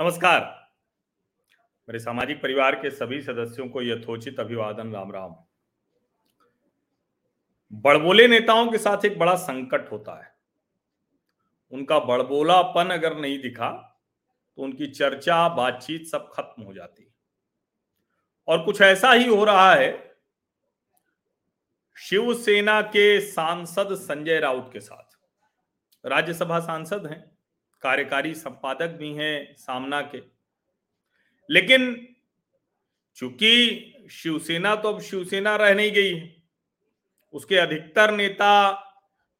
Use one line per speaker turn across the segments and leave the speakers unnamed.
नमस्कार। मेरे सामाजिक परिवार के सभी सदस्यों को यथोचित अभिवादन, राम राम। बड़बोले नेताओं के साथ एक बड़ा संकट होता है। उनका बड़बोलापन अगर नहीं दिखा तो उनकी चर्चा, बातचीत सब खत्म हो जाती। और कुछ ऐसा ही हो रहा है, शिवसेना के सांसद संजय राउत के साथ। राज्यसभा सांसद हैं। कार्यकारी संपादक भी हैं सामना के। लेकिन चूँकि शिवसेना तो अब शिवसेना रह नहीं गई है, उसके अधिकतर नेता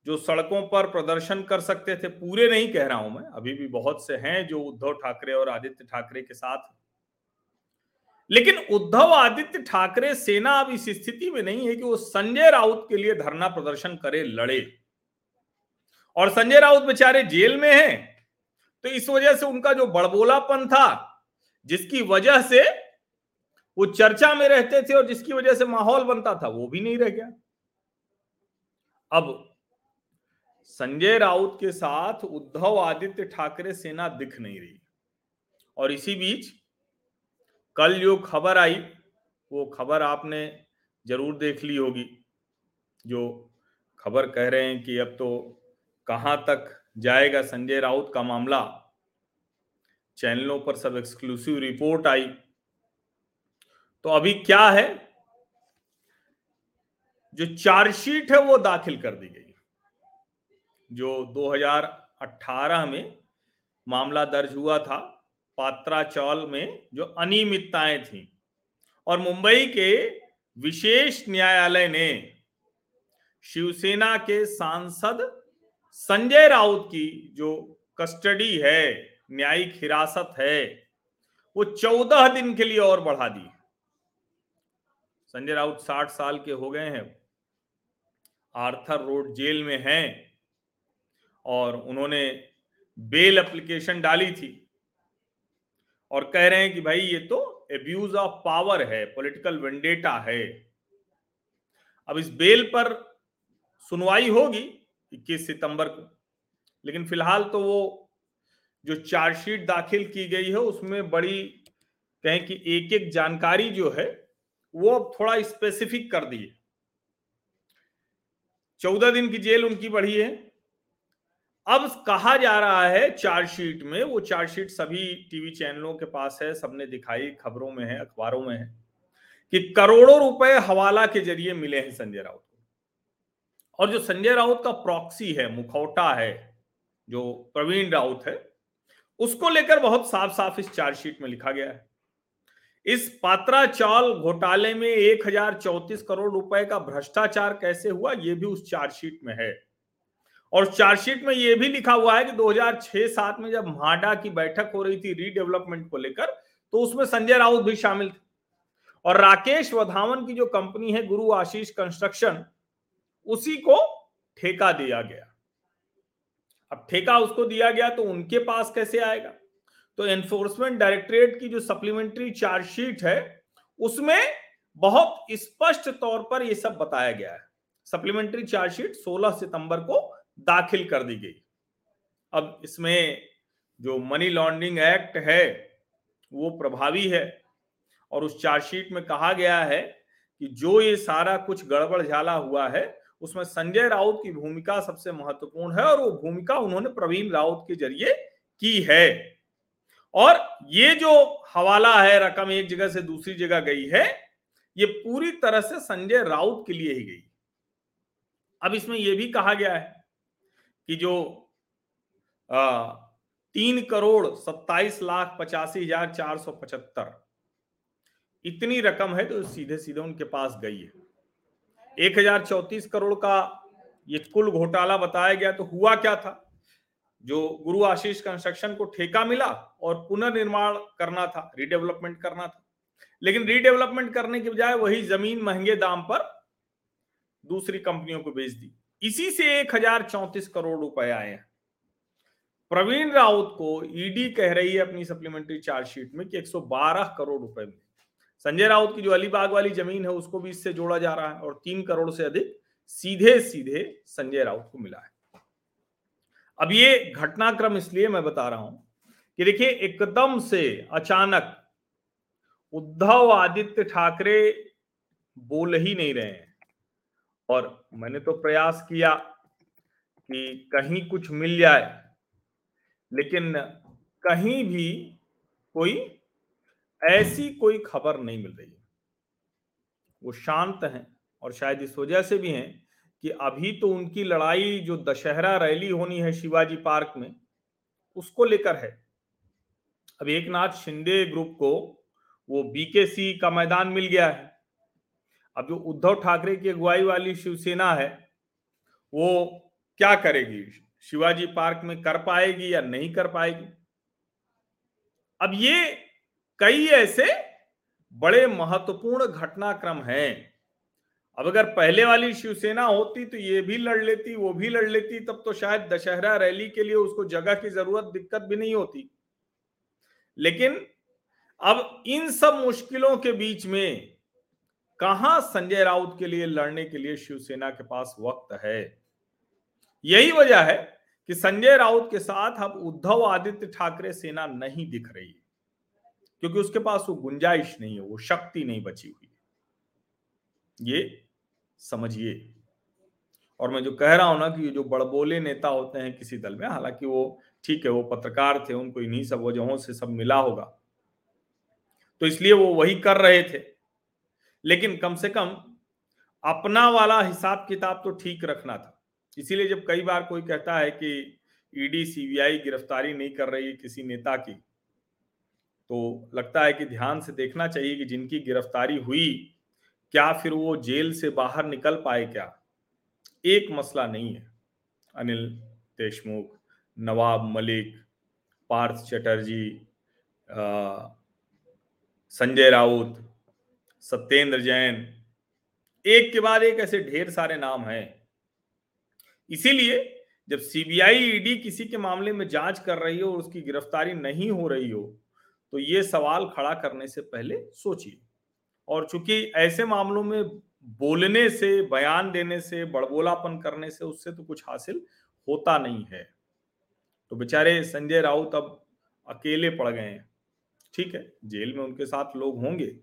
जो सड़कों पर प्रदर्शन कर सकते थे, पूरे नहीं कह रहा हूँ मैं, अभी भी बहुत से हैं जो उद्धव ठाकरे और आदित्य ठाकरे के साथ लेकिन उद्धव आदित्य ठाकरे सेना अब इस स्थिति में नहीं है कि वो संजय राउत के लिए धरना प्रदर्शन करे, लड़े। और संजय राउत बेचारे जेल में हैं तो इस वजह से उनका जो बड़बोलापन था, जिसकी वजह से वो चर्चा में रहते थे और जिसकी वजह से माहौल बनता था, वो भी नहीं रह गया। अब संजय राउत के साथ उद्धव आदित्य ठाकरे सेना दिख नहीं रही। और इसी बीच कल जो खबर आई, वो खबर आपने ज़रूर देख ली होगी, जो खबर कह रहे हैं कि अब तो कहाँ तक जाएगा संजय राउत का मामला। चैनलों पर सब एक्सक्लूसिव रिपोर्ट आई। तो अभी क्या है? जो चार्जशीट है वो दाखिल कर दी गई। जो 2018 में मामला दर्ज हुआ था, पात्रा चौल में जो अनियमितताएँ थी। और मुंबई के विशेष न्यायालय ने शिवसेना के सांसद संजय राउत की जो कस्टडी है, न्यायिक हिरासत है, वो चौदह दिन के लिए और बढ़ा दी। संजय राउत साठ साल के हो गए हैं। आर्थर रोड जेल में हैं और उन्होंने बेल एप्लीकेशन डाली थी और कह रहे हैं कि भाई ये तो एब्यूज ऑफ़ पावर है पॉलिटिकल वेंडेटा है। अब इस बेल पर सुनवाई होगी 21 सितंबर को। लेकिन फ़िलहाल तो वो जो चार्जशीट दाखिल की गई है, उसमें बड़ी कहें कि एक एक जानकारी जो है, वो अब थोड़ा स्पेसिफिक कर दी है। चौदह दिन की जेल उनकी बढ़ी है। अब कहा जा रहा है चार्जशीट में, वो चार्जशीट सभी टीवी चैनलों के पास है, सबने दिखाई, खबरों में है, अखबारों में है, कि करोड़ों रुपए हवाला के ज़रिए मिले हैं संजय राउत और जो संजय राउत का प्रॉक्सी है, मुखौटा है, जो प्रवीण राउत है, उसको लेकर बहुत साफ़ साफ़ इस चार्जशीट में लिखा गया है। इस पात्रा चाल घोटाले में एक हज़ार चौतीस करोड़ रुपए का भ्रष्टाचार कैसे हुआ यह भी उस चार्जशीट में है। और चार्जशीट में यह भी लिखा हुआ है कि 2006-7 में जब म्हाडा की बैठक हो रही थी रीडेवलपमेंट को लेकर तो उसमें संजय राउत भी शामिल थे। और राकेश वधावन की जो कंपनी है, गुरु आशीष कंस्ट्रक्शन उसी को ठेका दिया गया। अब ठेका उसको दिया गया तो उनके पास कैसे आएगा? तो एनफोर्समेंट डायरेक्टरेट की जो सप्लीमेंट्री चार्जशीट है, उसमें बहुत स्पष्ट तौर पर यह सब बताया गया है। सप्लीमेंट्री चार्जशीट 16 सितंबर को दाखिल कर दी गई। अब इसमें जो मनी लॉन्ड्रिंग एक्ट है, वो प्रभावी है और उस चार्जशीट में कहा गया है कि जो ये सारा कुछ गड़बड़ झाला हुआ है उसमें संजय राउत की भूमिका सबसे महत्वपूर्ण है और वो भूमिका उन्होंने प्रवीण राउत के ज़रिए की है। और ये जो हवाला है रकम एक जगह से दूसरी जगह गई है ये पूरी तरह से संजय राउत के लिए ही गई। अब इसमें यह भी कहा गया है कि जो आ, तीन करोड़ सत्ताईस लाख पचासी हज़ार चार सौ पचहत्तर इतनी रकम है तो सीधे सीधे उनके पास गई है। एक हज़ार चौतीस करोड़ का ये कुल घोटाला बताया गया तो हुआ क्या था? जो गुरु आशीष कंस्ट्रक्शन को ठेका मिला और पुनर्निर्माण करना था रीडेवलपमेंट करना था। लेकिन रीडेवलपमेंट करने के बजाय वही ज़मीन महँगे दाम पर दूसरी कंपनियों को बेच दी। इसी से एक हज़ार चौतीस करोड़ रुपए आए हैं। प्रवीण राउत को ईडी कह रही है अपनी सप्लीमेंट्री चार्जशीट में कि 112 करोड़ रुपए मिले संजय राउत की जो अलीबाग वाली ज़मीन है, उसको भी इससे जोड़ा जा रहा है और तीन करोड़ से अधिक सीधे सीधे संजय राउत को मिला है। अब ये घटनाक्रम इसलिए मैं बता रहा हूँ कि देखिए, एकदम से अचानक उद्धव आदित्य ठाकरे बोल ही नहीं रहे हैं। और मैंने तो प्रयास किया कि कहीं कुछ मिल जाए, लेकिन कहीं भी कोई ऐसी कोई खबर नहीं मिल रही है। वो शांत हैं और शायद इस वजह से भी हैं कि अभी तो उनकी लड़ाई जो दशहरा रैली होनी है शिवाजी पार्क में, उसको लेकर है। अब एक नाथ शिंदे ग्रुप को वो बीकेसी का मैदान मिल गया है। अब जो उद्धव ठाकरे की अगुवाई वाली शिवसेना है, वो क्या करेगी? शिवाजी पार्क में कर पाएगी या नहीं कर पाएगी? अब ये कई ऐसे बड़े महत्वपूर्ण घटनाक्रम हैं। अब अगर पहले वाली शिवसेना होती तो ये भी लड़ लेती, वो भी लड़ लेती, तब तो शायद दशहरा रैली के लिए उसको जगह की ज़रूरत, दिक्कत भी नहीं होती। लेकिन अब इन सब मुश्किलों के बीच में कहा संजय राउत के लिए लड़ने के लिए शिवसेना के पास वक्त है? यही वजह है कि संजय राउत के साथ अब उद्धव आदित्य ठाकरे सेना नहीं दिख रही। क्योंकि उसके पास वो गुंजाइश नहीं है, वो शक्ति नहीं बची हुई ये समझिए। और मैं जो कह रहा हूँ ना कि जो बड़बोले नेता होते हैं किसी दल में, हालाँकि वो ठीक है, वो पत्रकार थे, उनको इन्हीं सब वजहों से सब मिला होगा। तो इसलिए वो वही कर रहे थे। लेकिन कम से कम अपना वाला हिसाब किताब तो ठीक रखना था। इसीलिए जब कई बार कोई कहता है कि ईडी, सीबीआई गिरफ्तारी नहीं कर रही किसी नेता की तो लगता है कि ध्यान से देखना चाहिए कि जिनकी गिरफ्तारी हुई, क्या फिर वो जेल से बाहर निकल पाए क्या? एक मसला नहीं है। अनिल देशमुख, नवाब मलिक, पार्थ चटर्जी संजय राउत, सत्येंद्र जैन, एक के बाद एक ऐसे ढेर सारे नाम हैं। इसीलिए जब सीबीआई ईडी किसी के मामले में जाँच कर रही हो और उसकी गिरफ्तारी नहीं हो रही हो तो ये सवाल खड़ा करने से पहले सोचिए। और चूँकि ऐसे मामलों में बोलने से, बयान देने से, बड़बोलापन करने से उससे तो कुछ हासिल होता नहीं है। तो बेचारे संजय राउत अब अकेले पड़ गए हैं। ठीक है, जेल में उनके साथ लोग होंगे,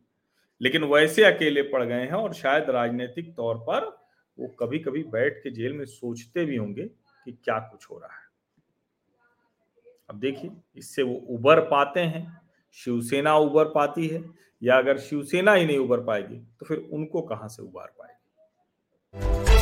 लेकिन वैसे अकेले पड़ गए हैं और शायद राजनीतिक तौर पर वो कभी कभी बैठ के जेल में सोचते भी होंगे कि क्या कुछ हो रहा है। अब देखिए, इससे वो उबर पाते हैं। शिवसेना उबर पाती है या अगर शिवसेना ही नहीं उबर पाएगी तो फिर उनको कहाँ से उबार पाएगी?